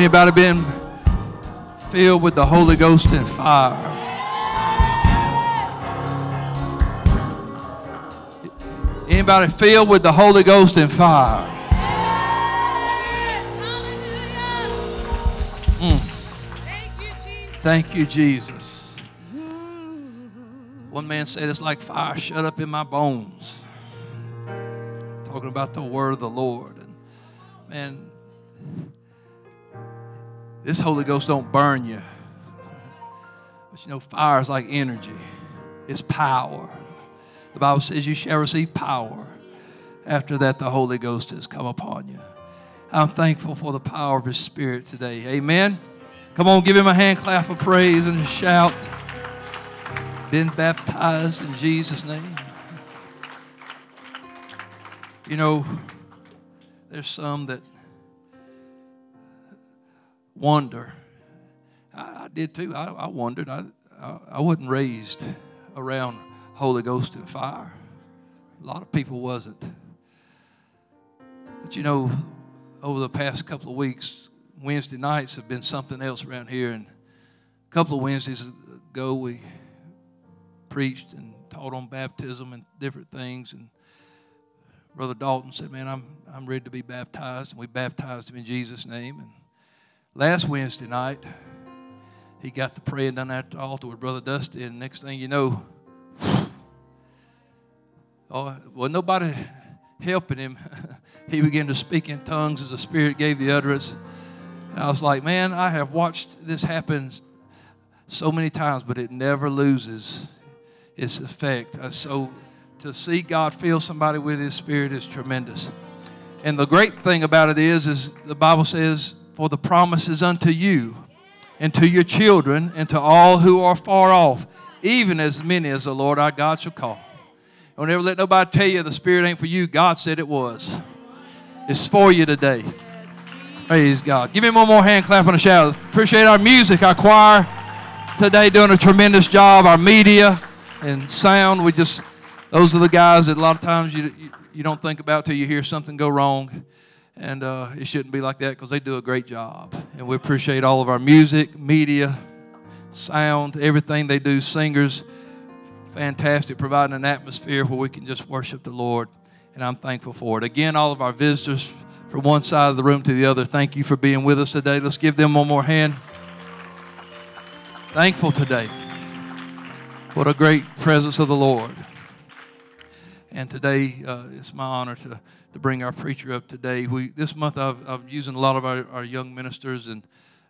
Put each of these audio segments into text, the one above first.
Anybody been filled with the Holy Ghost and fire? Anybody filled with the Holy Ghost and fire? Mm. Thank you, Jesus. One man said it's like fire shut up in my bones. Talking about the word of the Lord. And man, this Holy Ghost don't burn you. But you know, fire is like energy. It's power. The Bible says you shall receive power. After that, the Holy Ghost has come upon you. I'm thankful for the power of His Spirit today. Amen. Come on, give Him a hand clap of praise and a shout. Been baptized in Jesus' name. You know, there's some that wonder. I, I did too. I, I wondered. I, I, I wasn't raised around Holy Ghost and fire. A lot of people wasn't. But you know, over the past couple of weeks, Wednesday nights have been something else around here. And a couple of Wednesdays ago, we preached and taught on baptism and different things. And Brother Dalton said, Man, I'm, I'm ready to be baptized. And we baptized him in Jesus' name. And last Wednesday night, he got to praying down at the altar with Brother Dusty. And next thing you know, Oh, well, nobody helping him. he began to speak in tongues as the Spirit gave the utterance. And I was like, man, I have watched this happen so many times, but it never loses its effect. Uh, so to see God fill somebody with His Spirit is tremendous. And the great thing about it is, is the Bible says, "For the promises unto you, and to your children, and to all who are far off, even as many as the Lord our God shall call." Don't ever let nobody tell you the Spirit ain't for you. God said it was. It's for you today. Praise God. Give me one more hand clap and a shout. Appreciate our music, our choir today doing a tremendous job. Our media and sound. We just those are the guys that a lot of times you you, you don't think about till you hear something go wrong. And uh, it shouldn't be like that because they do a great job. And we appreciate all of our music, media, sound, everything they do, singers fantastic, providing an atmosphere where we can just worship the Lord. And I'm thankful for it. Again, all of our visitors from one side of the room to the other, thank you for being with us today. Let's give them one more hand. Thankful today. What a great presence of the Lord. And today, uh, it's my honor to, to bring our preacher up today. We, this month, I've, I've using a lot of our, our young ministers, and,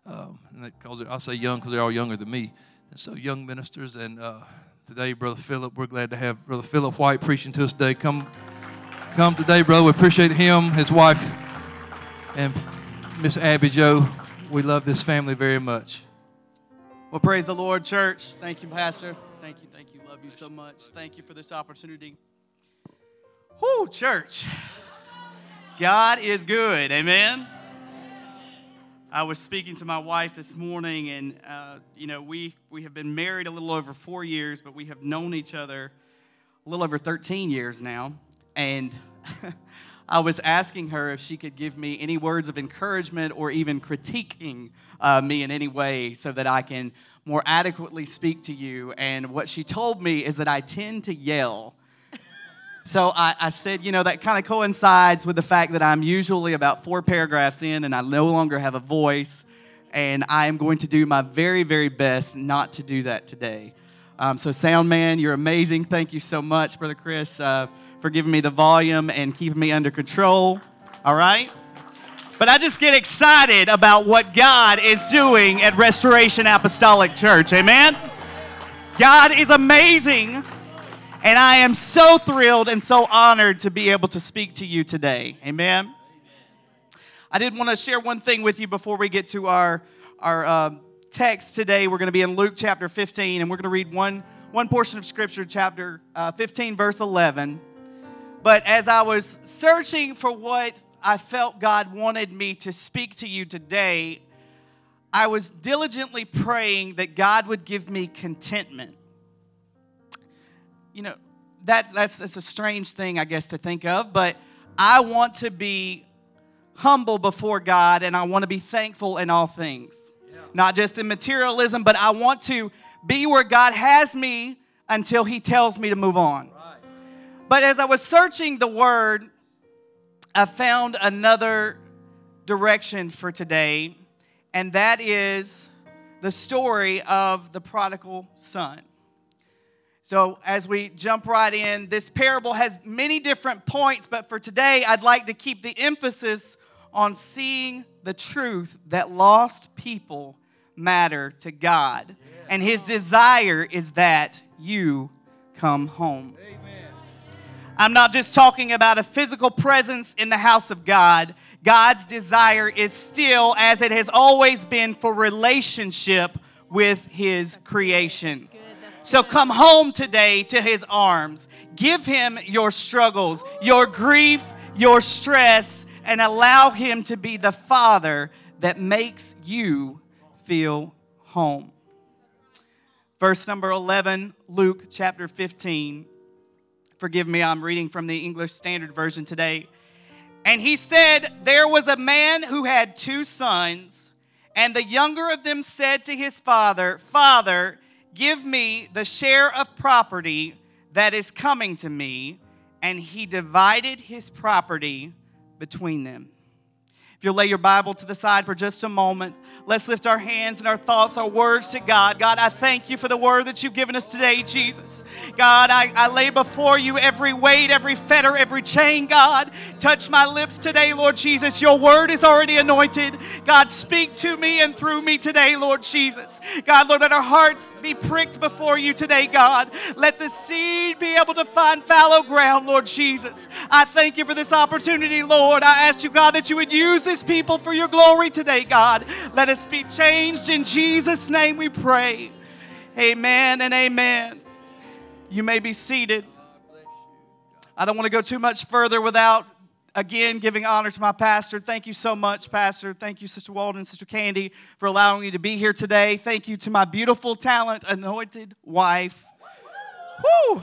um, and calls it, I say young because they're all younger than me. And so, young ministers, and uh, today, Brother Philip. We're glad to have Brother Philip White preaching to us today. Come, come today, brother. We appreciate him, his wife, and Miss Abby Joe. We love this family very much. Well, praise the Lord, church. Thank you, Pastor. Thank you, thank you. Love you so much. Thank you for this opportunity. Whoo, church. God is good. Amen. I was speaking to my wife this morning, and uh, you know, we we have been married a little over four years, but we have known each other a little over 13 years now. And I was asking her if she could give me any words of encouragement or even critiquing uh, me in any way, so that I can more adequately speak to you. And what she told me is that I tend to yell so I, I, said, you know, that kind of coincides with the fact that I'm usually about four paragraphs in and I no longer have a voice. And I am going to do my very, very best not to do that today. Um, so, sound man, you're amazing. Thank you so much, Brother Chris, uh, for giving me the volume and keeping me under control. All right? But I just get excited about what God is doing at Restoration Apostolic Church. Amen? God is amazing. And I am so thrilled and so honored to be able to speak to you today. Amen. Amen. I did want to share one thing with you before we get to our, our uh, text today. We're going to be in Luke chapter 15, and we're going to read one, one portion of Scripture, chapter uh, 15, verse 11. But as I was searching for what I felt God wanted me to speak to you today, I was diligently praying that God would give me contentment you know, that, that's, that's a strange thing, I guess, to think of, but I want to be humble before God and I want to be thankful in all things. Not just in materialism, but I want to be where God has me until He tells me to move on. But as I was searching the Word, I found another direction for today, and that is the story of the prodigal son. So, as we jump right in, this parable has many different points, but for today, I'd like to keep the emphasis on seeing the truth that lost people matter to God. And His desire is that you come home. Amen. I'm not just talking about a physical presence in the house of God. God's desire is still, as it has always been, for relationship with His creation. So come home today to His arms. Give Him your struggles, your grief, your stress, and allow Him to be the Father that makes you feel home. Verse number 11, Luke chapter 15. Forgive me, I'm reading from the English Standard Version today. And he said, There was a man who had two sons, and the younger of them said to his father, Father, give me the share of property that is coming to me. And he divided his property between them. If you'll lay your Bible to the side for just a moment, let's lift our hands and our thoughts, our words to God. God, I thank you for the word that you've given us today, Jesus. God, I, I lay before you every weight, every fetter, every chain, God. Touch my lips today, Lord Jesus. Your word is already anointed. God, speak to me and through me today, Lord Jesus. God, Lord, let our hearts be pricked before you today, God. Let the seed be able to find fallow ground, Lord Jesus. I thank you for this opportunity, Lord. I ask you, God, that you would use people for your glory today, God. Let us be changed in Jesus' name we pray. Amen and amen. You may be seated. I don't want to go too much further without again giving honor to my pastor. Thank you so much, Pastor. Thank you, Sister Walden, Sister Candy, for allowing me to be here today. Thank you to my beautiful, talent, anointed wife. Woo!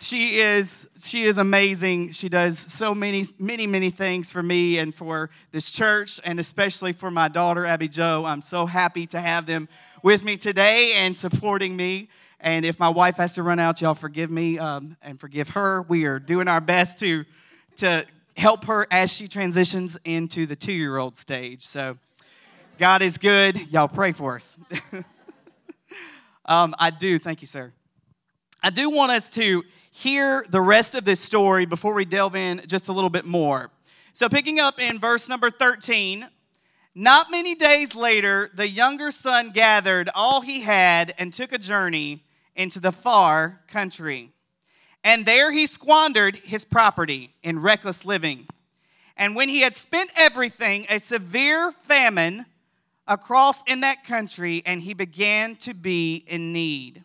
She is she is amazing. She does so many many many things for me and for this church and especially for my daughter abby joe. I'm so happy to have them with me today and supporting me. And if my wife has to run out y'all forgive me um, and forgive her. We are doing our best to to help her as she transitions into the two year old stage. So god is good. Y'all pray for us. Um, i do. Thank you sir. I do want us to hear the rest of this story before we delve in just a little bit more. So, picking up in verse number 13, not many days later, the younger son gathered all he had and took a journey into the far country. And there he squandered his property in reckless living. And when he had spent everything, a severe famine across in that country, and he began to be in need.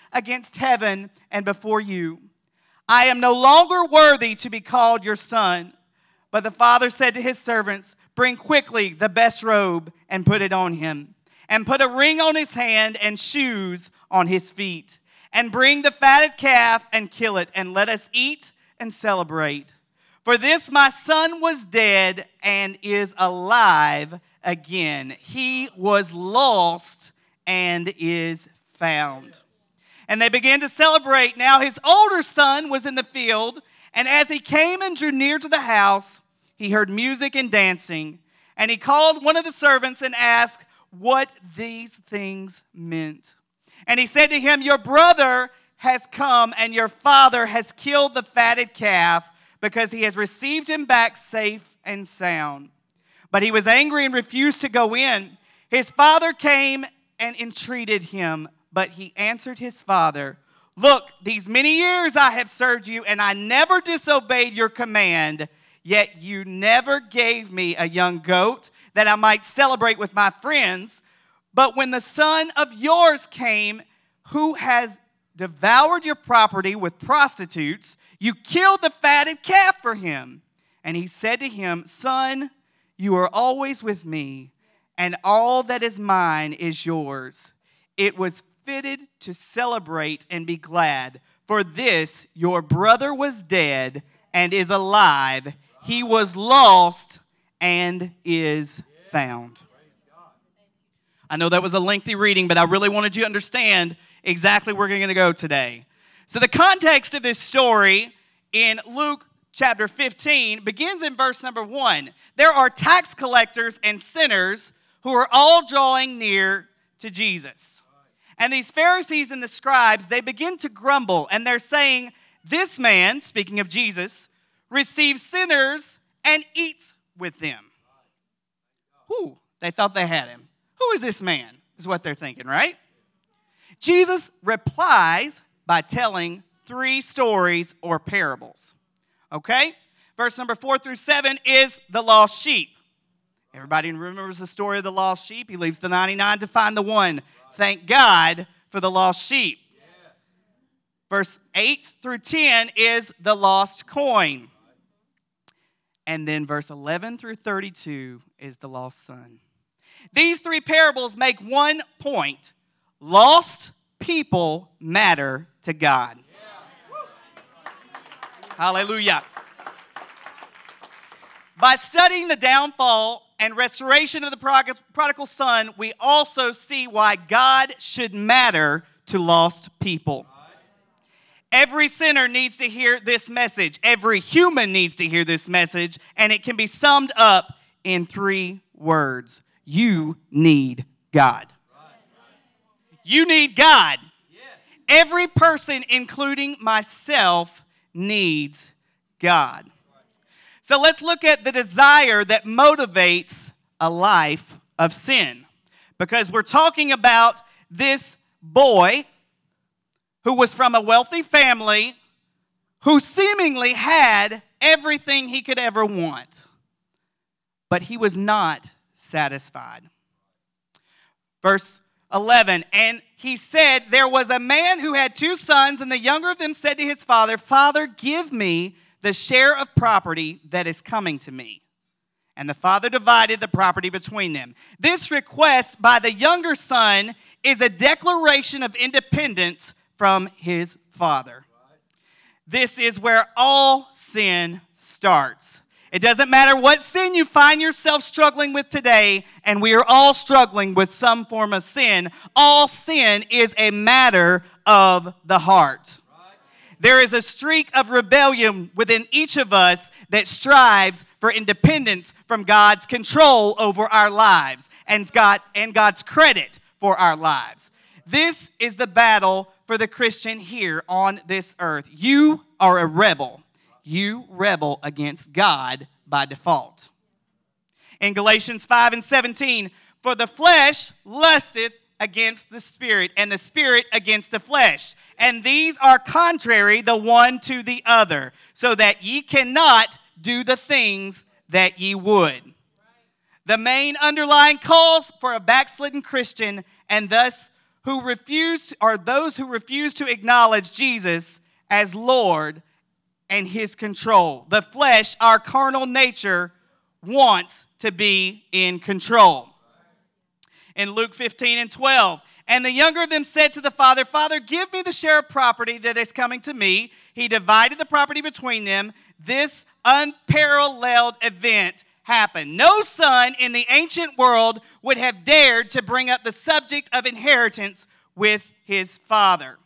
against heaven and before you. I am no longer worthy to be called your son. But the father said to his servants, Bring quickly the best robe and put it on him, and put a ring on his hand and shoes on his feet. And bring the fatted calf and kill it, and let us eat and celebrate. For this my son was dead and is alive again. He was lost and is found. And they began to celebrate. Now his older son was in the field, and as he came and drew near to the house, he heard music and dancing. And he called one of the servants and asked, what these things meant. And he said to him, Your brother has come, and your father has killed the fatted calf because he has received him back safe and sound. But he was angry and refused to go in. His father came and entreated him, but he answered his father, Look, these many years I have served you, and I never disobeyed your command, yet you never gave me a young goat that I might celebrate with my friends. But when the son of yours came, who has devoured your property with prostitutes, you killed the fatted calf for him. And he said to him, Son, you are always with me, and all that is mine is yours. It was fitted to celebrate and be glad, for this your brother was dead and is alive. He was lost and is found. I know that was a lengthy reading, but I really wanted you to understand exactly where we're going to go today. So, the context of this story in Luke chapter 15 begins in verse number one. There are tax collectors and sinners who are all drawing near to Jesus. And these Pharisees and the scribes, they begin to grumble and they're saying, This man, speaking of Jesus, receives sinners and eats with them. Who? They thought they had him. Who is this man? Is what they're thinking, right? Jesus replies by telling three stories or parables. Okay? Verse number four through seven is the lost sheep. Everybody remembers the story of the lost sheep. He leaves the 99 to find the one. Thank God for the lost sheep. Verse 8 through 10 is the lost coin. And then verse 11 through 32 is the lost son. These three parables make one point lost people matter to God. Hallelujah. By studying the downfall and restoration of the prodigal son, we also see why God should matter to lost people. Every sinner needs to hear this message. Every human needs to hear this message, and it can be summed up in three words You need God. You need God. Every person, including myself, needs God. So let's look at the desire that motivates a life of sin. Because we're talking about this boy who was from a wealthy family who seemingly had everything he could ever want, but he was not satisfied. Verse 11, and he said, There was a man who had two sons, and the younger of them said to his father, Father, give me the share of property that is coming to me. And the father divided the property between them. This request by the younger son is a declaration of independence from his father. This is where all sin starts. It doesn't matter what sin you find yourself struggling with today, and we are all struggling with some form of sin. All sin is a matter of the heart. There is a streak of rebellion within each of us that strives for independence from God's control over our lives and, God, and God's credit for our lives. This is the battle for the Christian here on this earth. You are a rebel. You rebel against God by default. In Galatians 5 and 17, for the flesh lusteth against the spirit, and the spirit against the flesh. And these are contrary the one to the other, so that ye cannot do the things that ye would. The main underlying cause for a backslidden Christian and thus who refuse are those who refuse to acknowledge Jesus as Lord and his control. The flesh, our carnal nature, wants to be in control in Luke 15 and 12. And the younger of them said to the father, Father, give me the share of property that is coming to me. He divided the property between them. This unparalleled event happened. No son in the ancient world would have dared to bring up the subject of inheritance with his father.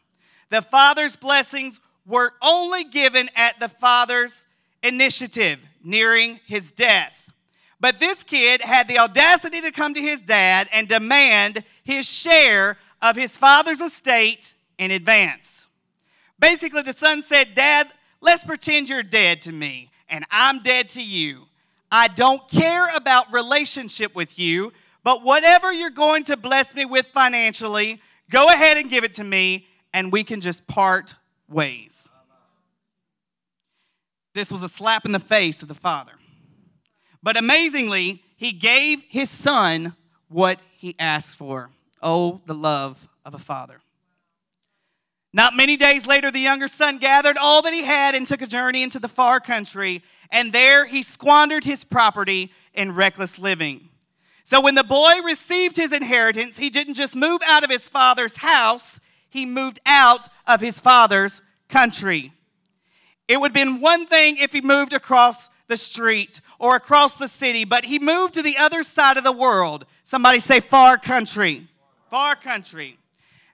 The father's blessings were only given at the father's initiative nearing his death. But this kid had the audacity to come to his dad and demand his share of his father's estate in advance. Basically, the son said, Dad, let's pretend you're dead to me and I'm dead to you. I don't care about relationship with you, but whatever you're going to bless me with financially, go ahead and give it to me and we can just part ways. This was a slap in the face of the father. But amazingly, he gave his son what he asked for. Oh, the love of a father. Not many days later, the younger son gathered all that he had and took a journey into the far country, and there he squandered his property in reckless living. So when the boy received his inheritance, he didn't just move out of his father's house, he moved out of his father's country. It would have been one thing if he moved across the street or across the city, but he moved to the other side of the world. Somebody say far country. Far country.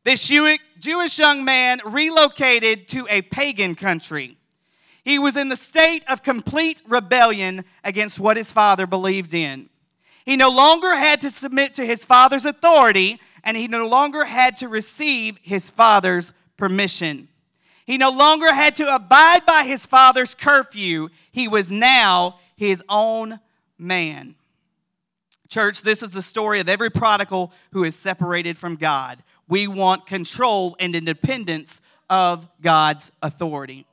This Jewish young man relocated to a pagan country. He was in the state of complete rebellion against what his father believed in. He no longer had to submit to his father's authority, and he no longer had to receive his father's permission. He no longer had to abide by his father's curfew. He was now his own man. Church, this is the story of every prodigal who is separated from God. We want control and independence of God's authority.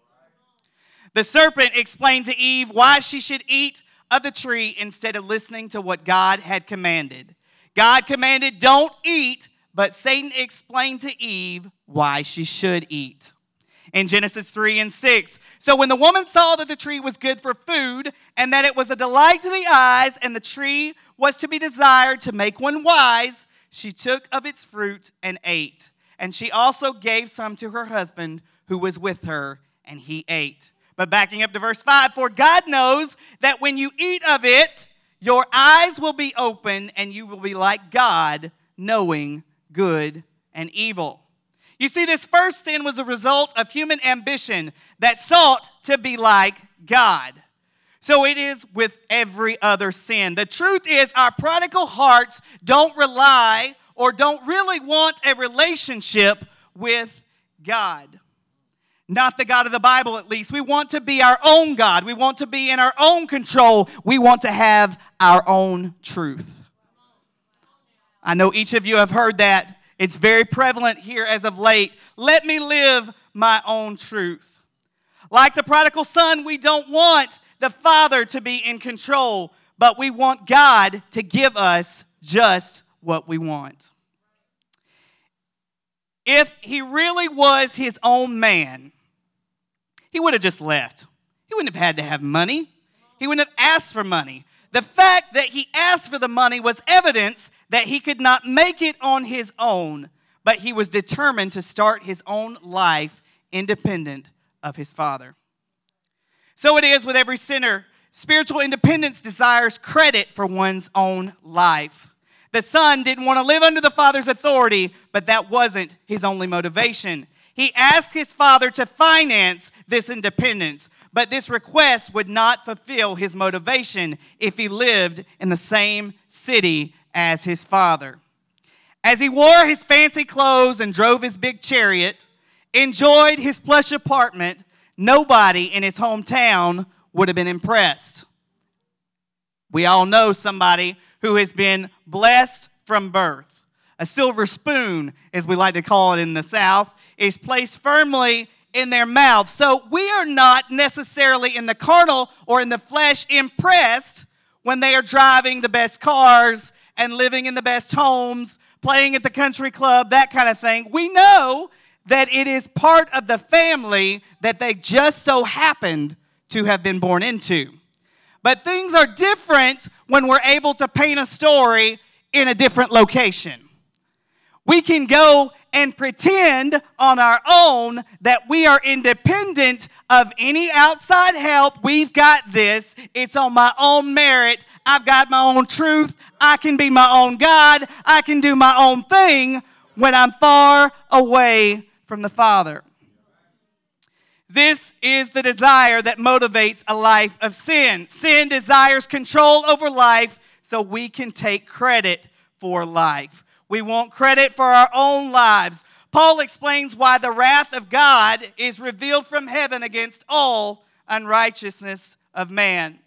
The serpent explained to Eve why she should eat of the tree instead of listening to what God had commanded. God commanded, Don't eat, but Satan explained to Eve why she should eat. In Genesis 3 and 6. So when the woman saw that the tree was good for food, and that it was a delight to the eyes, and the tree was to be desired to make one wise, she took of its fruit and ate. And she also gave some to her husband who was with her, and he ate. But backing up to verse 5 For God knows that when you eat of it, your eyes will be open and you will be like God, knowing good and evil. You see, this first sin was a result of human ambition that sought to be like God. So it is with every other sin. The truth is, our prodigal hearts don't rely or don't really want a relationship with God not the God of the Bible at least. We want to be our own God. We want to be in our own control. We want to have our own truth. I know each of you have heard that. It's very prevalent here as of late. Let me live my own truth. Like the prodigal son, we don't want the Father to be in control, but we want God to give us just what we want. If he really was his own man, he would have just left. He wouldn't have had to have money. He wouldn't have asked for money. The fact that he asked for the money was evidence that he could not make it on his own, but he was determined to start his own life independent of his father. So it is with every sinner. Spiritual independence desires credit for one's own life. The son didn't want to live under the father's authority, but that wasn't his only motivation. He asked his father to finance this independence, but this request would not fulfill his motivation if he lived in the same city as his father. As he wore his fancy clothes and drove his big chariot, enjoyed his plush apartment, nobody in his hometown would have been impressed. We all know somebody who has been blessed from birth. A silver spoon, as we like to call it in the South, is placed firmly in their mouth. So we are not necessarily in the carnal or in the flesh impressed when they are driving the best cars and living in the best homes, playing at the country club, that kind of thing. We know that it is part of the family that they just so happened to have been born into. But things are different when we're able to paint a story in a different location. We can go and pretend on our own that we are independent of any outside help. We've got this. It's on my own merit. I've got my own truth. I can be my own God. I can do my own thing when I'm far away from the Father. This is the desire that motivates a life of sin. Sin desires control over life so we can take credit for life. We want credit for our own lives. Paul explains why the wrath of God is revealed from heaven against all unrighteousness of man.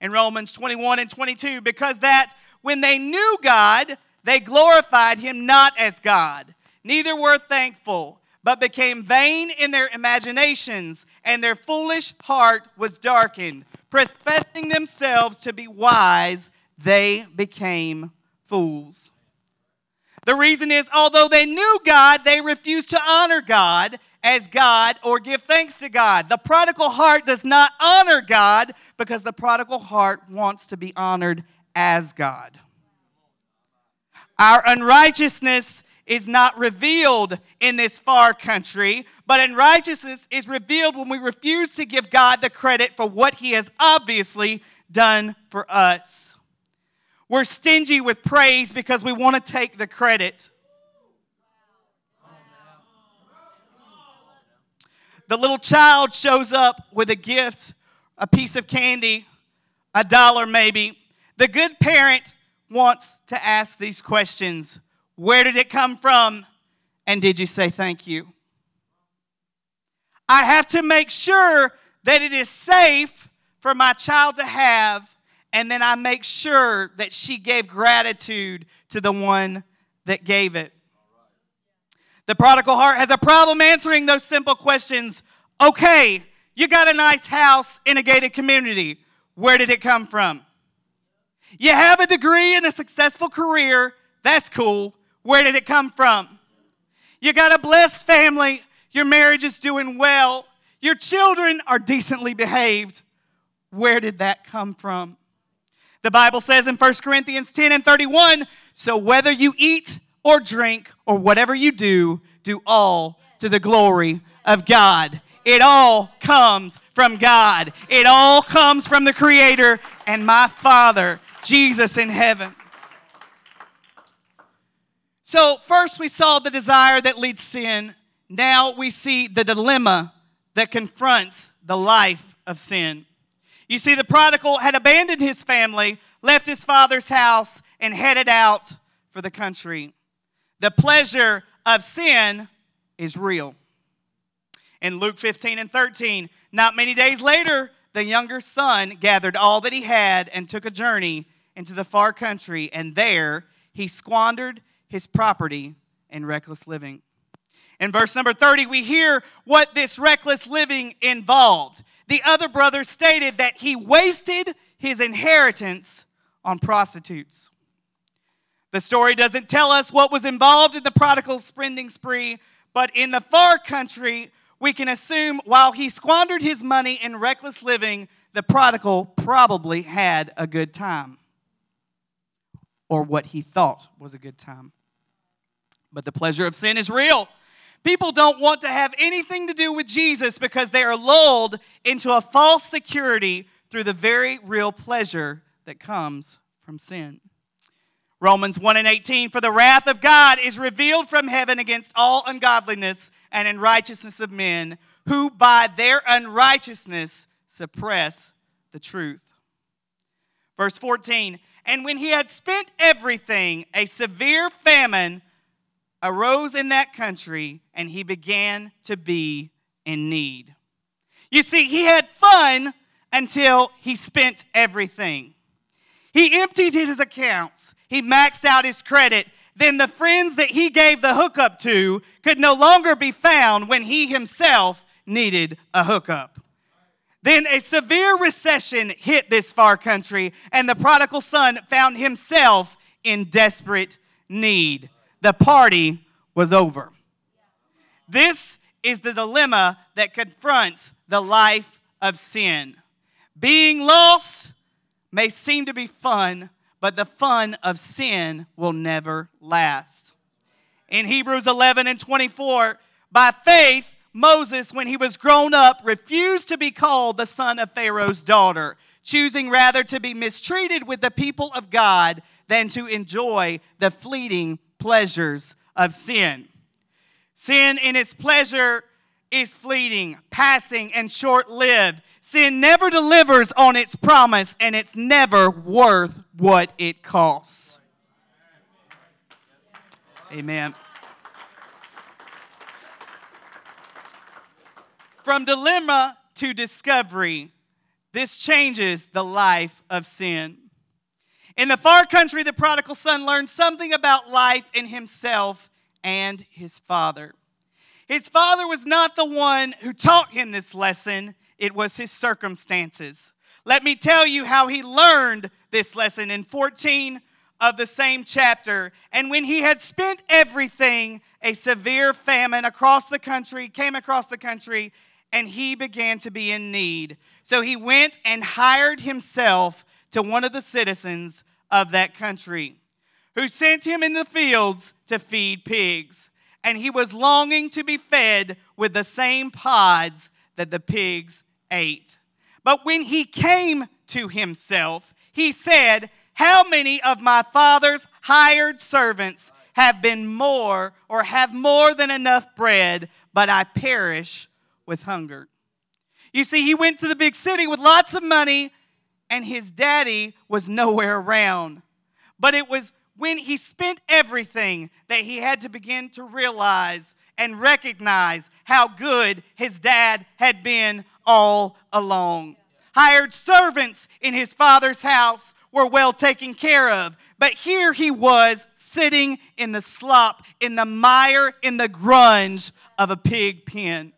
In Romans 21 and 22, because that when they knew God, they glorified him not as God, neither were thankful but became vain in their imaginations, and their foolish heart was darkened. Professing themselves to be wise, they became fools. The reason is, although they knew God, they refused to honor God as God or give thanks to God. The prodigal heart does not honor God because the prodigal heart wants to be honored as God. Our unrighteousness is not revealed in this far country, but in righteousness is revealed when we refuse to give God the credit for what He has obviously done for us. We're stingy with praise because we want to take the credit. The little child shows up with a gift, a piece of candy, a dollar maybe. The good parent wants to ask these questions where did it come from? And did you say thank you? I have to make sure that it is safe for my child to have, and then I make sure that she gave gratitude to the one that gave it. The prodigal heart has a problem answering those simple questions. Okay, you got a nice house in a gated community. Where did it come from? You have a degree and a successful career. That's cool. Where did it come from? You got a blessed family. Your marriage is doing well. Your children are decently behaved. Where did that come from? The Bible says in 1 Corinthians 10 and 31 so whether you eat or drink or whatever you do, do all to the glory of God. It all comes from God, it all comes from the Creator and my Father, Jesus in heaven. So, first we saw the desire that leads sin. Now we see the dilemma that confronts the life of sin. You see, the prodigal had abandoned his family, left his father's house, and headed out for the country. The pleasure of sin is real. In Luke 15 and 13, not many days later, the younger son gathered all that he had and took a journey into the far country, and there he squandered his property in reckless living. In verse number 30, we hear what this reckless living involved. The other brother stated that he wasted his inheritance on prostitutes. The story doesn't tell us what was involved in the prodigal spending spree, but in the far country, we can assume while he squandered his money in reckless living, the prodigal probably had a good time, or what he thought was a good time. But the pleasure of sin is real. People don't want to have anything to do with Jesus because they are lulled into a false security through the very real pleasure that comes from sin. Romans 1 and 18 For the wrath of God is revealed from heaven against all ungodliness and unrighteousness of men, who by their unrighteousness suppress the truth. Verse 14 And when he had spent everything, a severe famine arose in that country and he began to be in need. You see, he had fun until he spent everything. He emptied his accounts, he maxed out his credit. Then the friends that he gave the hookup to could no longer be found when he himself needed a hookup. Then a severe recession hit this far country, and the prodigal son found himself in desperate need the party was over. This is the dilemma that confronts the life of sin. Being lost may seem to be fun, but the fun of sin will never last. In Hebrews 11 and 24, by faith, Moses, when he was grown up, refused to be called the son of Pharaoh's daughter, choosing rather to be mistreated with the people of God than to enjoy the fleeting pleasures of sin. Sin in its pleasure is fleeting, passing, and short lived. Sin never delivers on its promise, and it's never worth what it costs. Amen. From dilemma to discovery, this changes the life of sin. In the far country, the prodigal son learned something about life in himself and his father. His father was not the one who taught him this lesson, it was his circumstances. Let me tell you how he learned this lesson in 14 of the same chapter. And when he had spent everything, a severe famine across the country came across the country, and he began to be in need. So he went and hired himself to one of the citizens of that country, who sent him in the fields to feed pigs. And he was longing to be fed with the same pods that the pigs ate. But when he came to himself, he said, How many of my father's hired servants have been more or have more than enough bread, but I perish with hunger? You see, he went to the big city with lots of money and his daddy was nowhere around. But it was when he spent everything that he had to begin to realize and recognize how good his dad had been all along. Hired servants in his father's house were well taken care of, but here he was sitting in the slop, in the mire, in the grunge of a pig pen.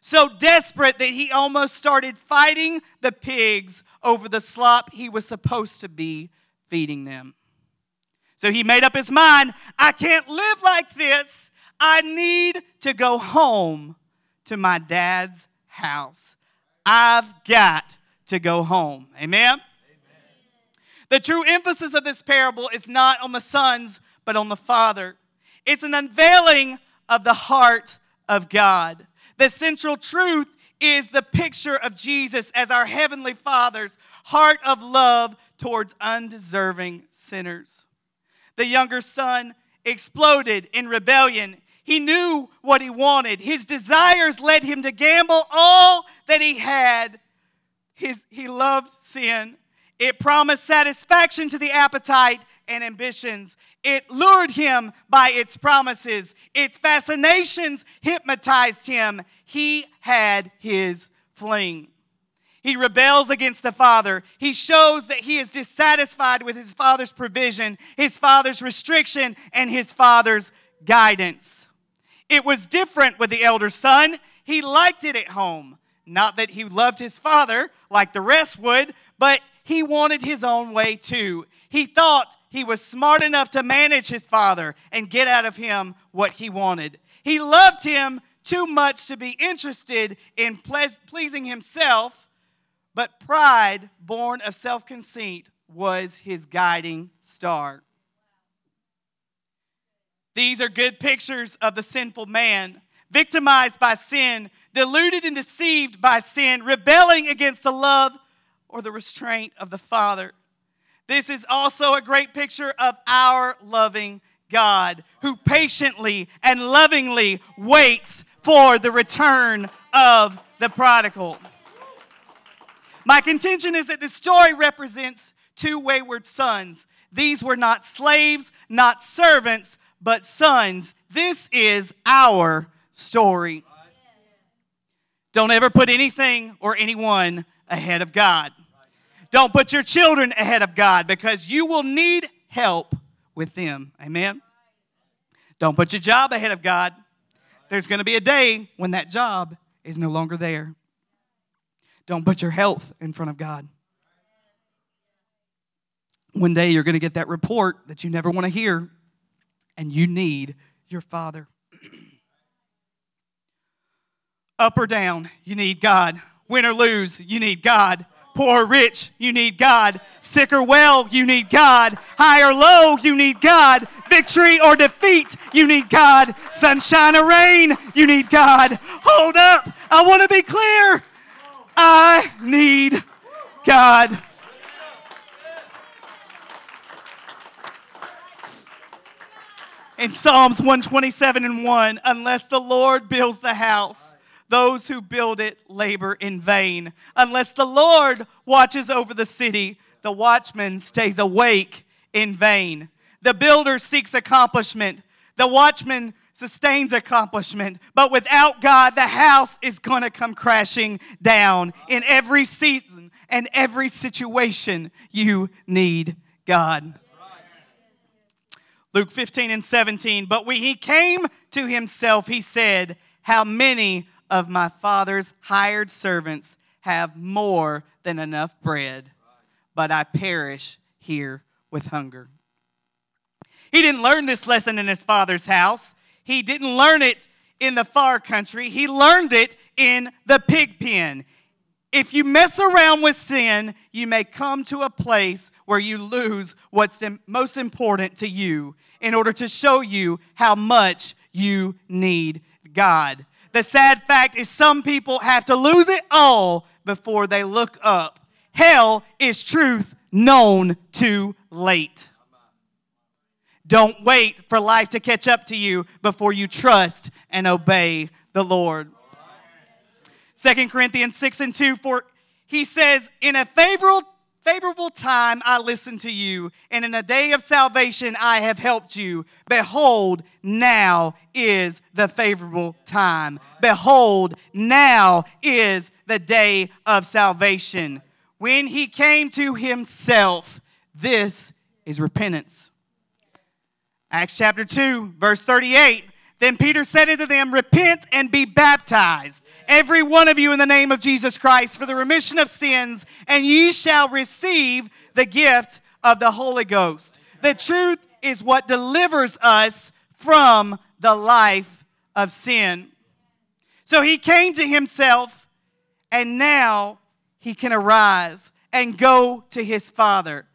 So desperate that he almost started fighting the pigs over the slop he was supposed to be feeding them. So he made up his mind I can't live like this. I need to go home to my dad's house. I've got to go home. Amen? Amen? The true emphasis of this parable is not on the sons, but on the father. It's an unveiling of the heart of God. The central truth is the picture of Jesus as our Heavenly Father's heart of love towards undeserving sinners. The younger son exploded in rebellion. He knew what he wanted. His desires led him to gamble all that he had. His, he loved sin. It promised satisfaction to the appetite and ambitions. It lured him by its promises. Its fascinations hypnotized him. He had his fling. He rebels against the Father. He shows that he is dissatisfied with his Father's provision, his Father's restriction, and his Father's guidance. It was different with the elder son. He liked it at home. Not that he loved his father like the rest would, but he wanted his own way too. He thought he was smart enough to manage his father and get out of him what he wanted. He loved him too much to be interested in pleasing himself, but pride, born of self conceit, was his guiding star. These are good pictures of the sinful man, victimized by sin, deluded and deceived by sin, rebelling against the love or the restraint of the Father. This is also a great picture of our loving God who patiently and lovingly waits for the return of the prodigal. My contention is that this story represents two wayward sons. These were not slaves, not servants, but sons. This is our story. Don't ever put anything or anyone ahead of God. Don't put your children ahead of God because you will need help with them. Amen. Don't put your job ahead of God. There's going to be a day when that job is no longer there. Don't put your health in front of God. One day you're going to get that report that you never want to hear, and you need your Father. Up or down, you need God. Win or lose, you need God. Poor or rich, you need God. Sick or well, you need God. High or low, you need God. Victory or defeat, you need God. Sunshine or rain, you need God. Hold up, I want to be clear. I need God. In Psalms 127 and 1, unless the Lord builds the house, Those who build it labor in vain. Unless the Lord watches over the city, the watchman stays awake in vain. The builder seeks accomplishment, the watchman sustains accomplishment. But without God, the house is going to come crashing down. In every season and every situation, you need God. Luke 15 and 17. But when he came to himself, he said, How many of my father's hired servants have more than enough bread, but I perish here with hunger? He didn't learn this lesson in his father's house. He didn't learn it in the far country. He learned it in the pig pen. If you mess around with sin, you may come to a place where you lose what's most important to you in order to show you how much you need God. The sad fact is, some people have to lose it all before they look up. Hell is truth known too late. Don't wait for life to catch up to you before you trust and obey the Lord. Second Corinthians 6 and 2, for he says, In a favorable, favorable time I listened to you, and in a day of salvation I have helped you. Behold, now is the favorable time. Behold, now is the day of salvation. When he came to himself, this is repentance. Acts chapter 2, verse 38. Then Peter said unto them, Repent and be baptized, every one of you, in the name of Jesus Christ, for the remission of sins, and ye shall receive the gift of the Holy Ghost. The truth is what delivers us from the life of sin. So he came to himself, and now he can arise and go to his Father.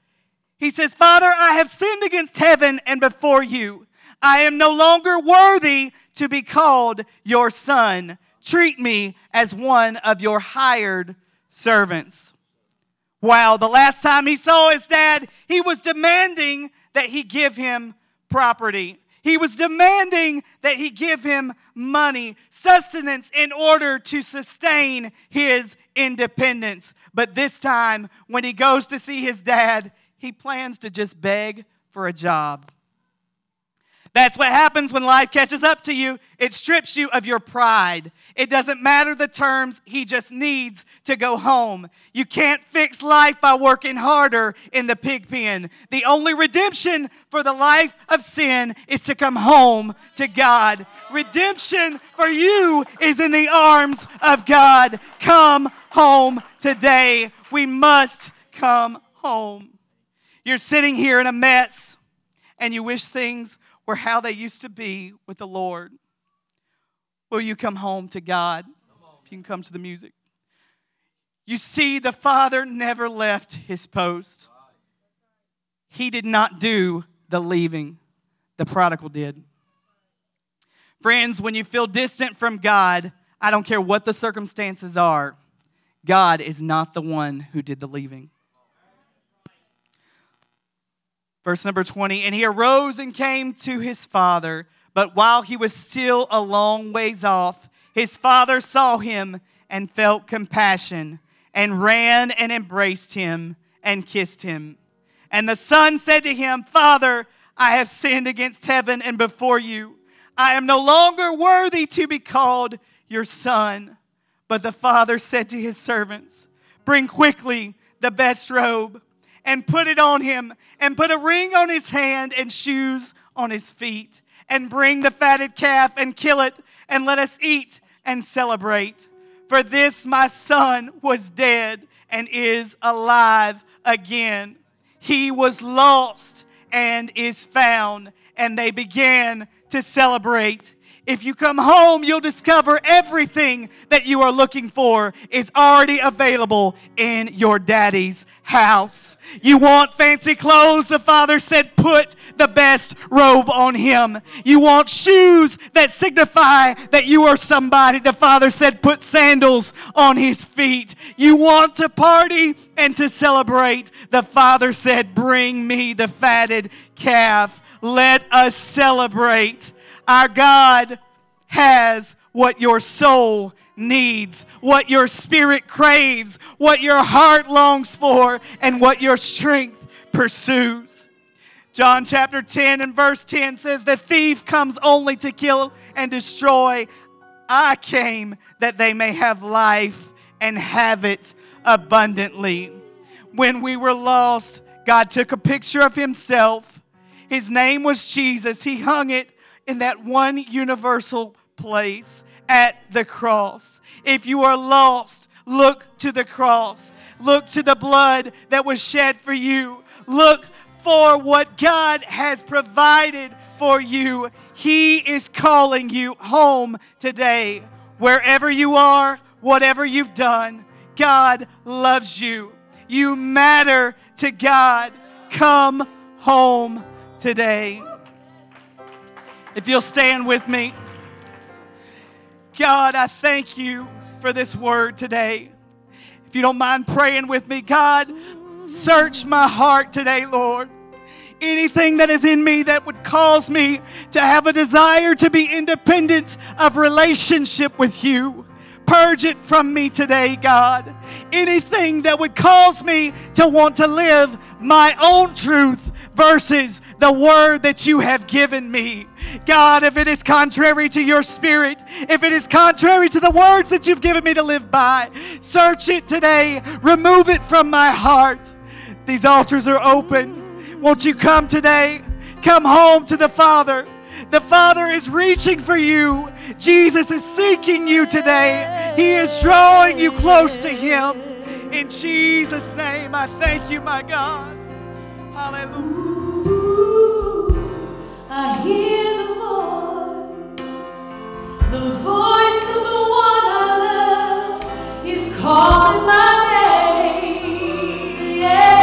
He says, Father, I have sinned against heaven and before you. I am no longer worthy to be called your son. Treat me as one of your hired servants. Wow, the last time he saw his dad, he was demanding that he give him property. He was demanding that he give him money, sustenance in order to sustain his independence. But this time, when he goes to see his dad, he plans to just beg for a job. That's what happens when life catches up to you. It strips you of your pride. It doesn't matter the terms, he just needs to go home. You can't fix life by working harder in the pig pen. The only redemption for the life of sin is to come home to God. Redemption for you is in the arms of God. Come home today. We must come home. You're sitting here in a mess and you wish things were how they used to be with the Lord. Will you come home to God? If you can come to the music. You see, the Father never left his post. He did not do the leaving, the prodigal did. Friends, when you feel distant from God, I don't care what the circumstances are, God is not the one who did the leaving. Verse number 20, and he arose and came to his father, but while he was still a long ways off, his father saw him and felt compassion, and ran and embraced him and kissed him. And the son said to him, Father, I have sinned against heaven and before you. I am no longer worthy to be called your son. But the father said to his servants, Bring quickly the best robe and put it on him, and put a ring on his hand and shoes on his feet, and bring the fatted calf and kill it, and let us eat and celebrate. For this my son was dead and is alive again. He was lost and is found, and they began to celebrate. If you come home, you'll discover everything that you are looking for is already available in your daddy's house. You want fancy clothes? The father said, put the best robe on him. You want shoes that signify that you are somebody? The father said, put sandals on his feet. You want to party and to celebrate? The father said, bring me the fatted calf. Let us celebrate. Our God has what your soul needs, what your spirit craves, what your heart longs for, and what your strength pursues. John chapter 10 and verse 10 says, The thief comes only to kill and destroy. I came that they may have life and have it abundantly. When we were lost, God took a picture of Himself. His name was Jesus. He hung it in that one universal place at the cross. If you are lost, look to the cross. Look to the blood that was shed for you. Look for what God has provided for you. He is calling you home today. Wherever you are, whatever you've done, God loves you. You matter to God. Come home today. If you'll stand with me. God, I thank you for this word today. If you don't mind praying with me, God, search my heart today, Lord. Anything that is in me that would cause me to have a desire to be independent of relationship with you. Purge it from me today, God. Anything that would cause me to want to live my own truth versus the word that you have given me. God, if it is contrary to your spirit, if it is contrary to the words that you've given me to live by, search it today. Remove it from my heart. These altars are open. Won't you come today? Come home to the Father. The Father is reaching for you. Jesus is seeking you today. He is drawing you close to Him. In Jesus' name, I thank you, my God. Hallelujah. I hear the voice, the voice of the one I love. He's calling my name. Yeah.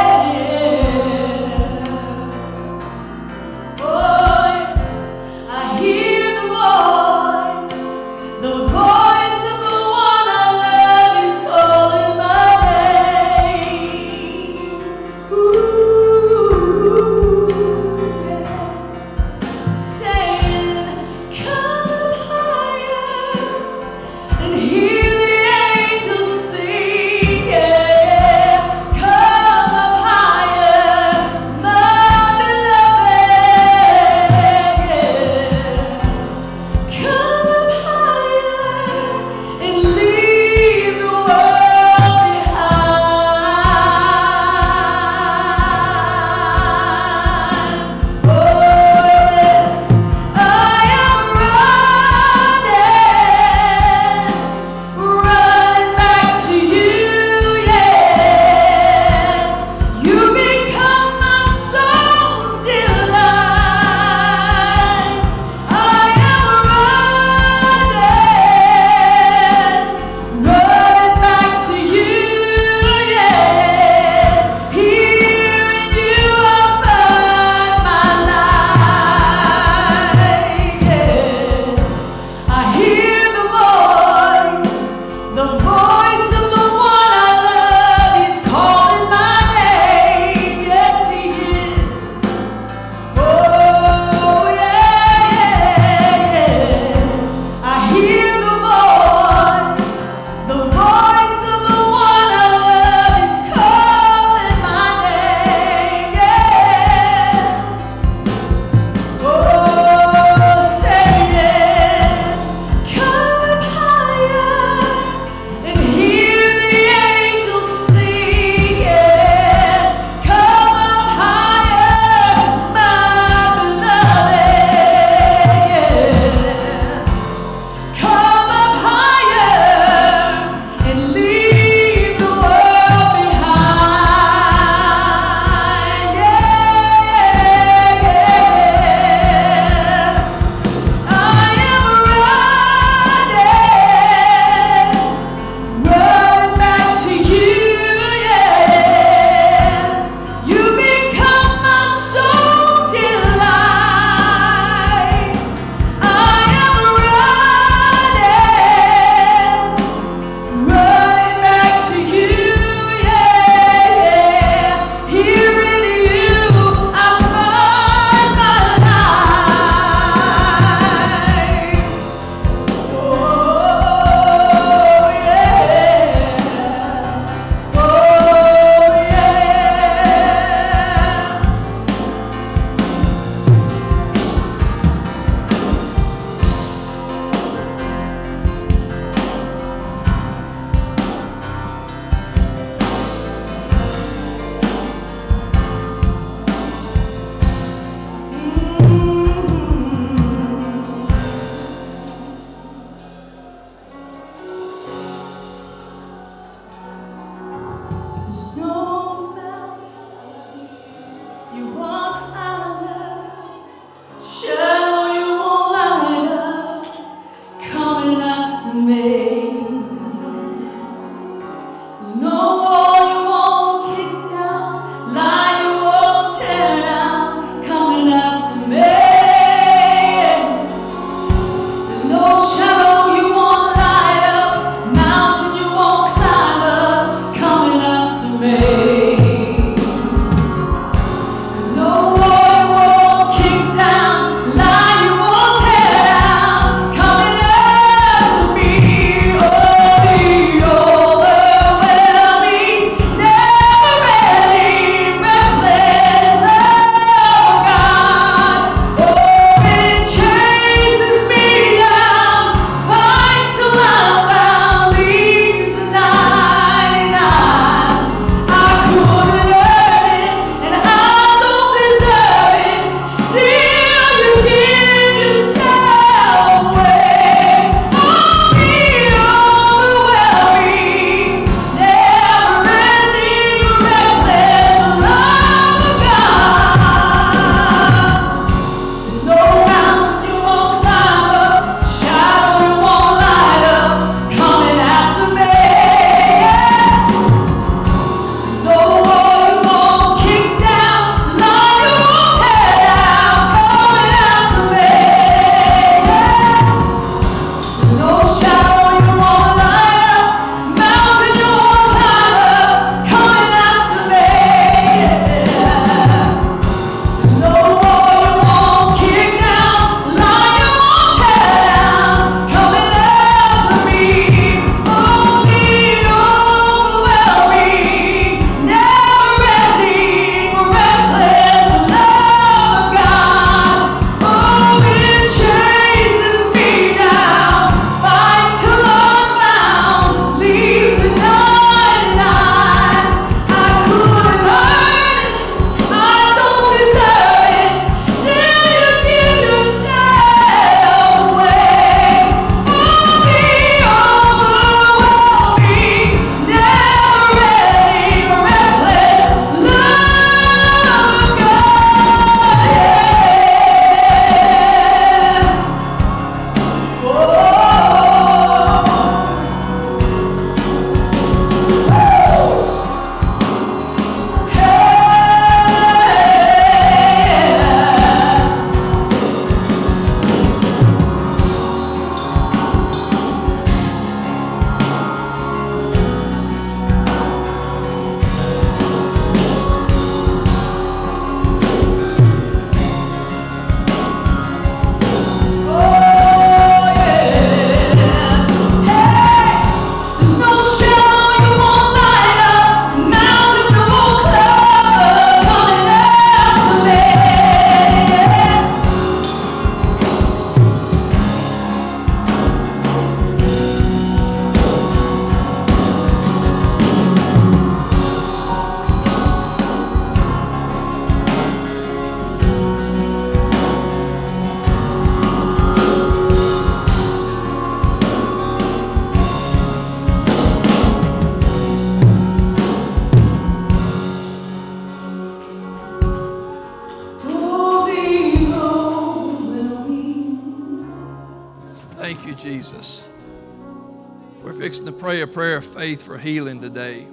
Pray a prayer of faith for healing today.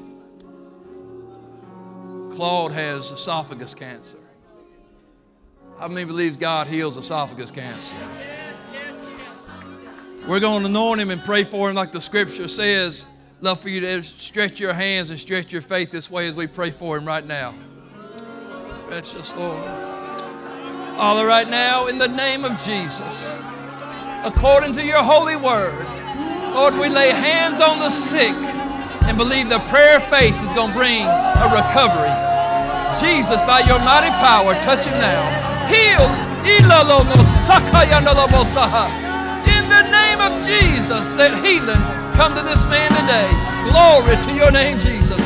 Claude has esophagus cancer. How many believes God heals esophagus cancer? We're going to anoint him and pray for him like the scripture says. Love for you to stretch your hands and stretch your faith this way as we pray for him right now. Precious Lord. Father, right now, in the name of Jesus, according to your holy word, Lord, we lay hands on the sick and believe the prayer of faith is going to bring a recovery. Jesus, by your mighty power, touch him now. Heal. In the name of Jesus, let healing come to this man today. Glory to your name, Jesus.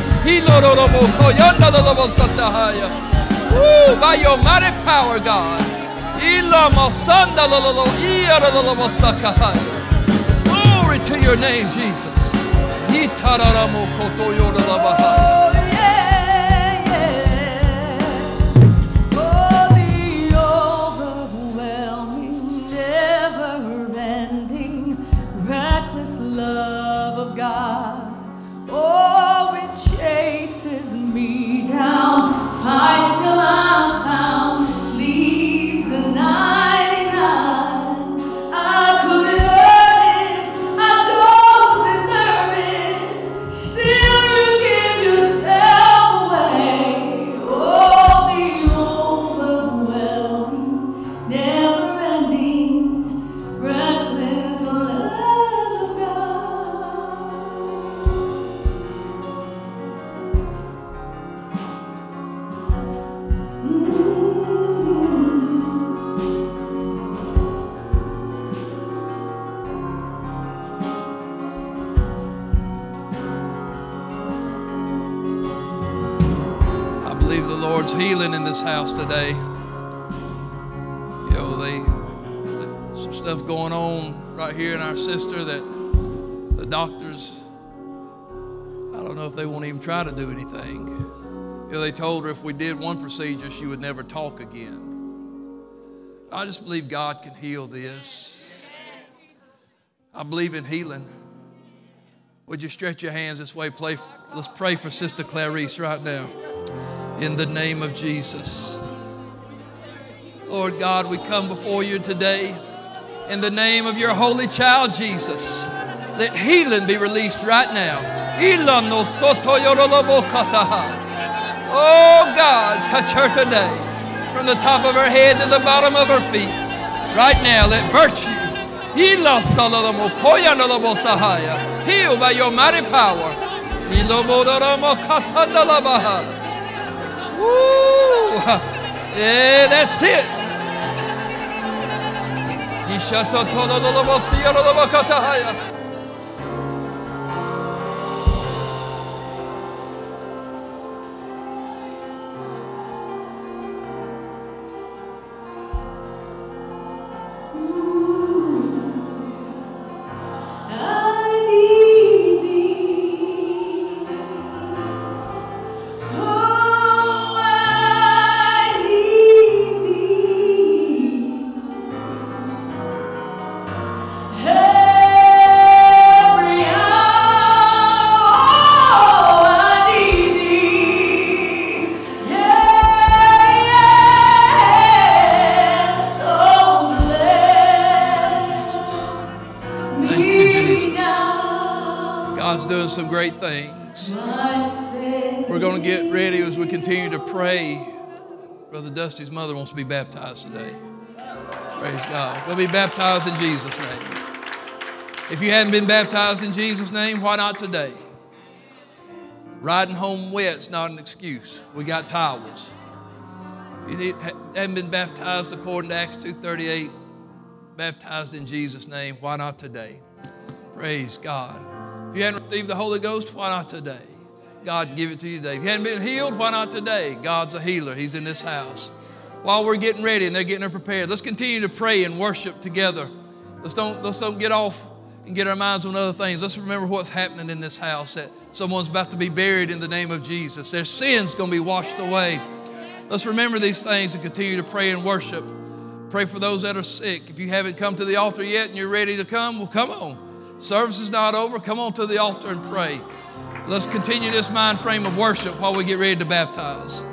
Woo, by your mighty power, God. To your name, Jesus. This house today. You know, they some stuff going on right here in our sister that the doctors I don't know if they won't even try to do anything. You know, they told her if we did one procedure, she would never talk again. I just believe God can heal this. I believe in healing. Would you stretch your hands this way? Play, let's pray for Sister Clarice right now. In the name of Jesus. Lord God, we come before you today in the name of your holy child, Jesus. Let healing be released right now. Oh God, touch her today from the top of her head to the bottom of her feet. Right now, let virtue heal by your mighty power. Woo! Yeah, that's it. Ishatotololobosiyololobokatahaya. I wants to be baptized today. Praise God. We'll be baptized in Jesus' name. If you haven't been baptized in Jesus' name, why not today? Riding home wet's not an excuse. We got towels. If you haven't been baptized according to Acts 2.38, baptized in Jesus' name, why not today? Praise God. If you hadn't received the Holy Ghost, why not today? God give it to you today. If you hadn't been healed, why not today? God's a healer. He's in this house. While we're getting ready and they're getting her prepared, let's continue to pray and worship together. Let's don't, let's don't get off and get our minds on other things. Let's remember what's happening in this house, that someone's about to be buried in the name of Jesus. Their sin's going to be washed away. Let's remember these things and continue to pray and worship. Pray for those that are sick. If you haven't come to the altar yet and you're ready to come, well, come on. Service is not over. Come on to the altar and pray. Let's continue this mind frame of worship while we get ready to baptize.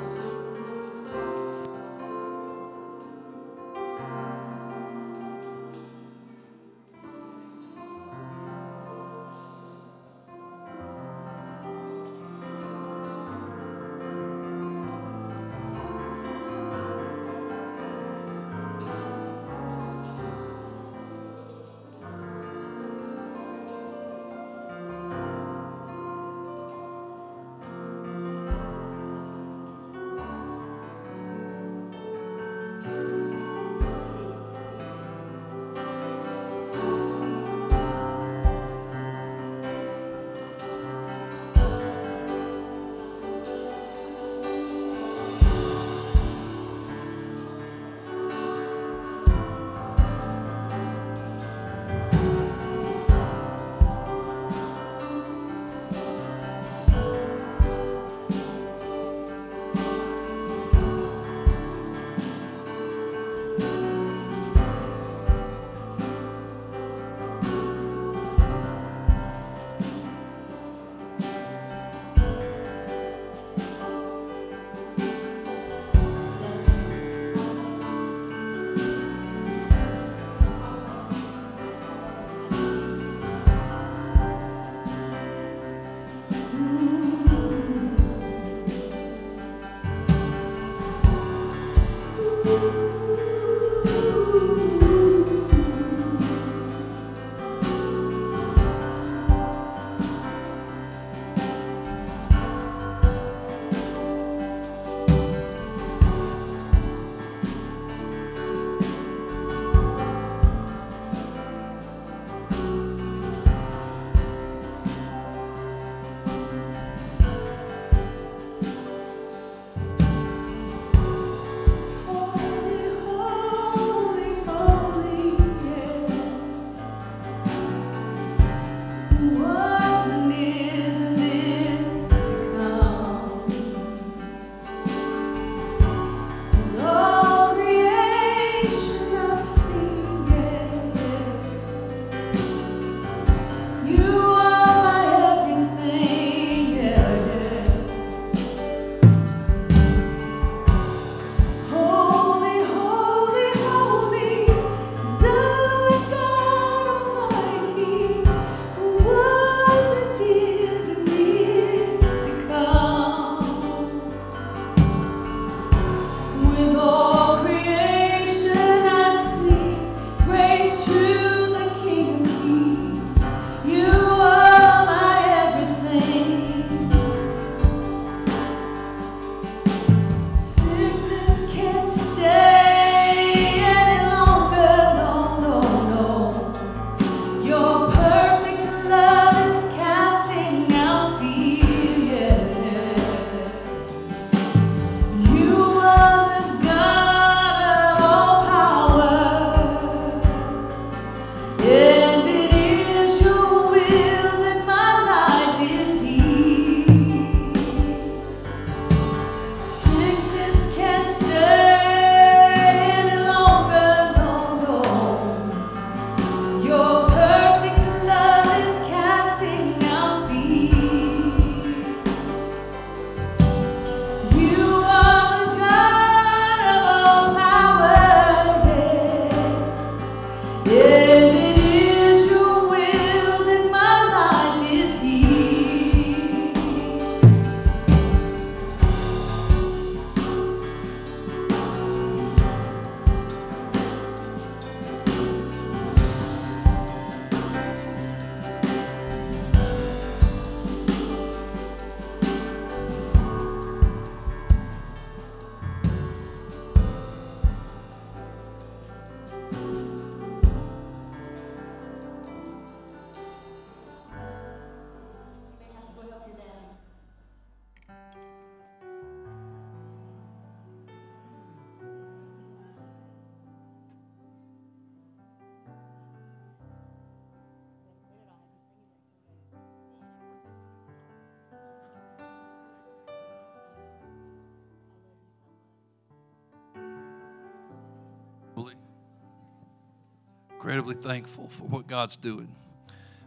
Incredibly thankful for what God's doing.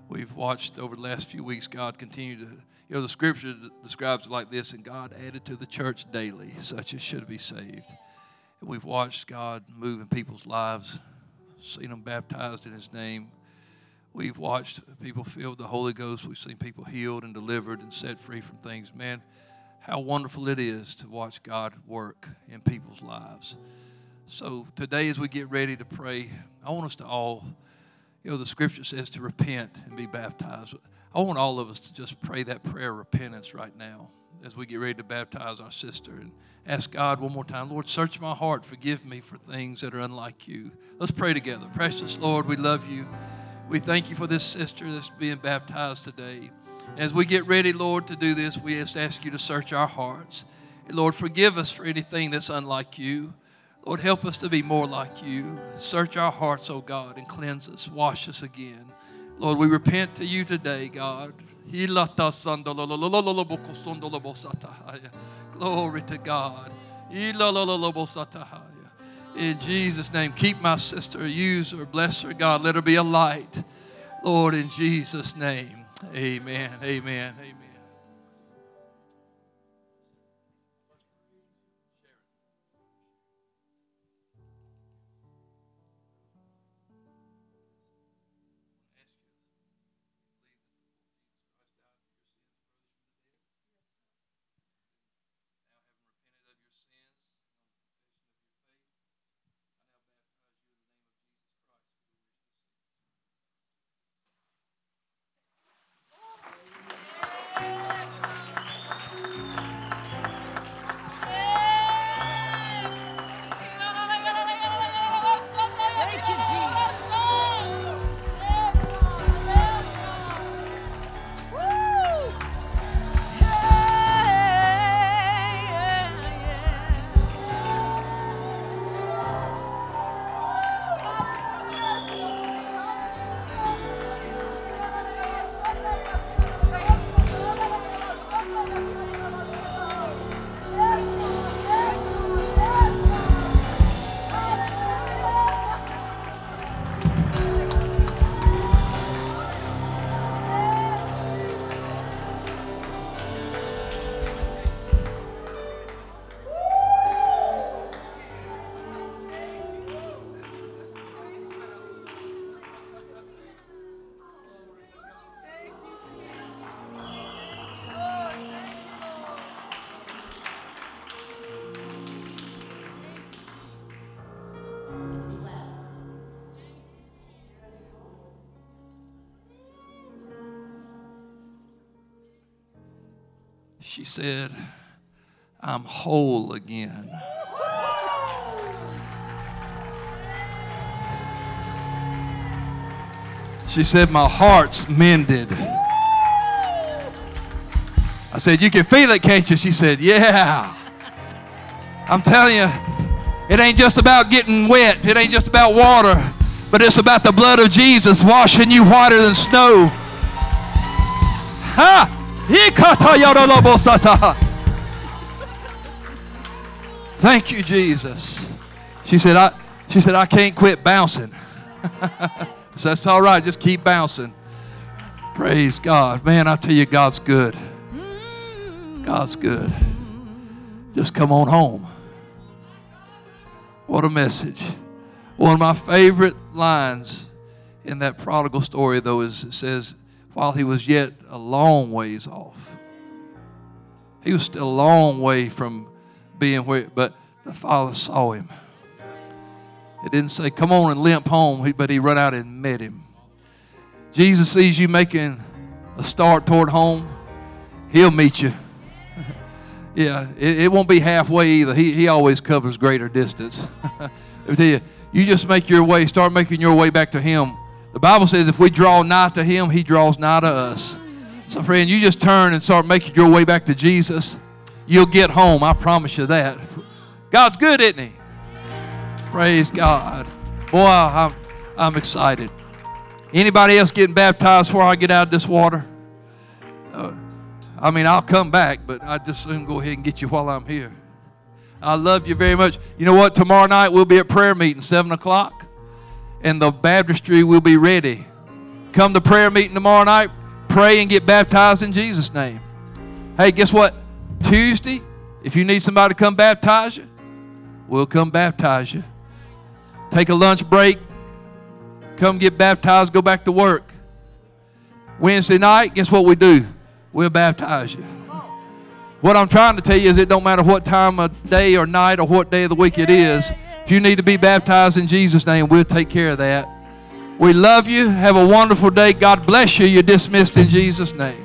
We've watched over the last few weeks God continue to, you know, the scripture describes it like this, and God added to the church daily such as should be saved. And we've watched God move in people's lives, seen them baptized in His name. We've watched people filled with the Holy Ghost. We've seen people healed and delivered and set free from things. Man, how wonderful it is to watch God work in people's lives. So today, as we get ready to pray, I want us to all, you know, the scripture says to repent and be baptized. I want all of us to just pray that prayer of repentance right now as we get ready to baptize our sister and ask God one more time, Lord, search my heart, forgive me for things that are unlike you. Let's pray together. Precious Lord, we love you. We thank you for this sister that's being baptized today. As we get ready, Lord, to do this, we just ask you to search our hearts. Lord, forgive us for anything that's unlike you. Lord, help us to be more like you. Search our hearts, O oh God, and cleanse us, wash us again. Lord, we repent to you today, God. Glory to God. In Jesus' name, keep my sister, use her, bless her, God. Let her be a light. Lord, in Jesus' name, amen, amen, amen. She said, I'm whole again. She said, My heart's mended. I said, You can feel it, can't you? She said, Yeah. I'm telling you, it ain't just about getting wet, it ain't just about water, but it's about the blood of Jesus washing you whiter than snow. Ha! Thank you, Jesus. She said, I, she said, I can't quit bouncing. so that's all right. Just keep bouncing. Praise God. Man, I tell you, God's good. God's good. Just come on home. What a message. One of my favorite lines in that prodigal story, though, is it says, while he was yet a long ways off. He was still a long way from being where, but the Father saw him. It didn't say, come on and limp home, but he run out and met him. Jesus sees you making a start toward home, he'll meet you. yeah, it, it, won't be halfway either. He, he always covers greater distance. You, you just make your way, start making your way back to him the Bible says if we draw nigh to Him, He draws nigh to us. So, friend, you just turn and start making your way back to Jesus. You'll get home. I promise you that. God's good, isn't He? Praise God. Boy, I'm, I'm excited. Anybody else getting baptized before I get out of this water? Uh, I mean, I'll come back, but I just soon go ahead and get you while I'm here. I love you very much. You know what? Tomorrow night we'll be at prayer meeting, 7 o'clock. And the baptistry will be ready. Come to prayer meeting tomorrow night, pray and get baptized in Jesus' name. Hey, guess what? Tuesday, if you need somebody to come baptize you, we'll come baptize you. Take a lunch break, come get baptized, go back to work. Wednesday night, guess what we do? We'll baptize you. What I'm trying to tell you is it don't matter what time of day or night or what day of the week it is. If you need to be baptized in Jesus' name, we'll take care of that. We love you. Have a wonderful day. God bless you. You're dismissed in Jesus' name.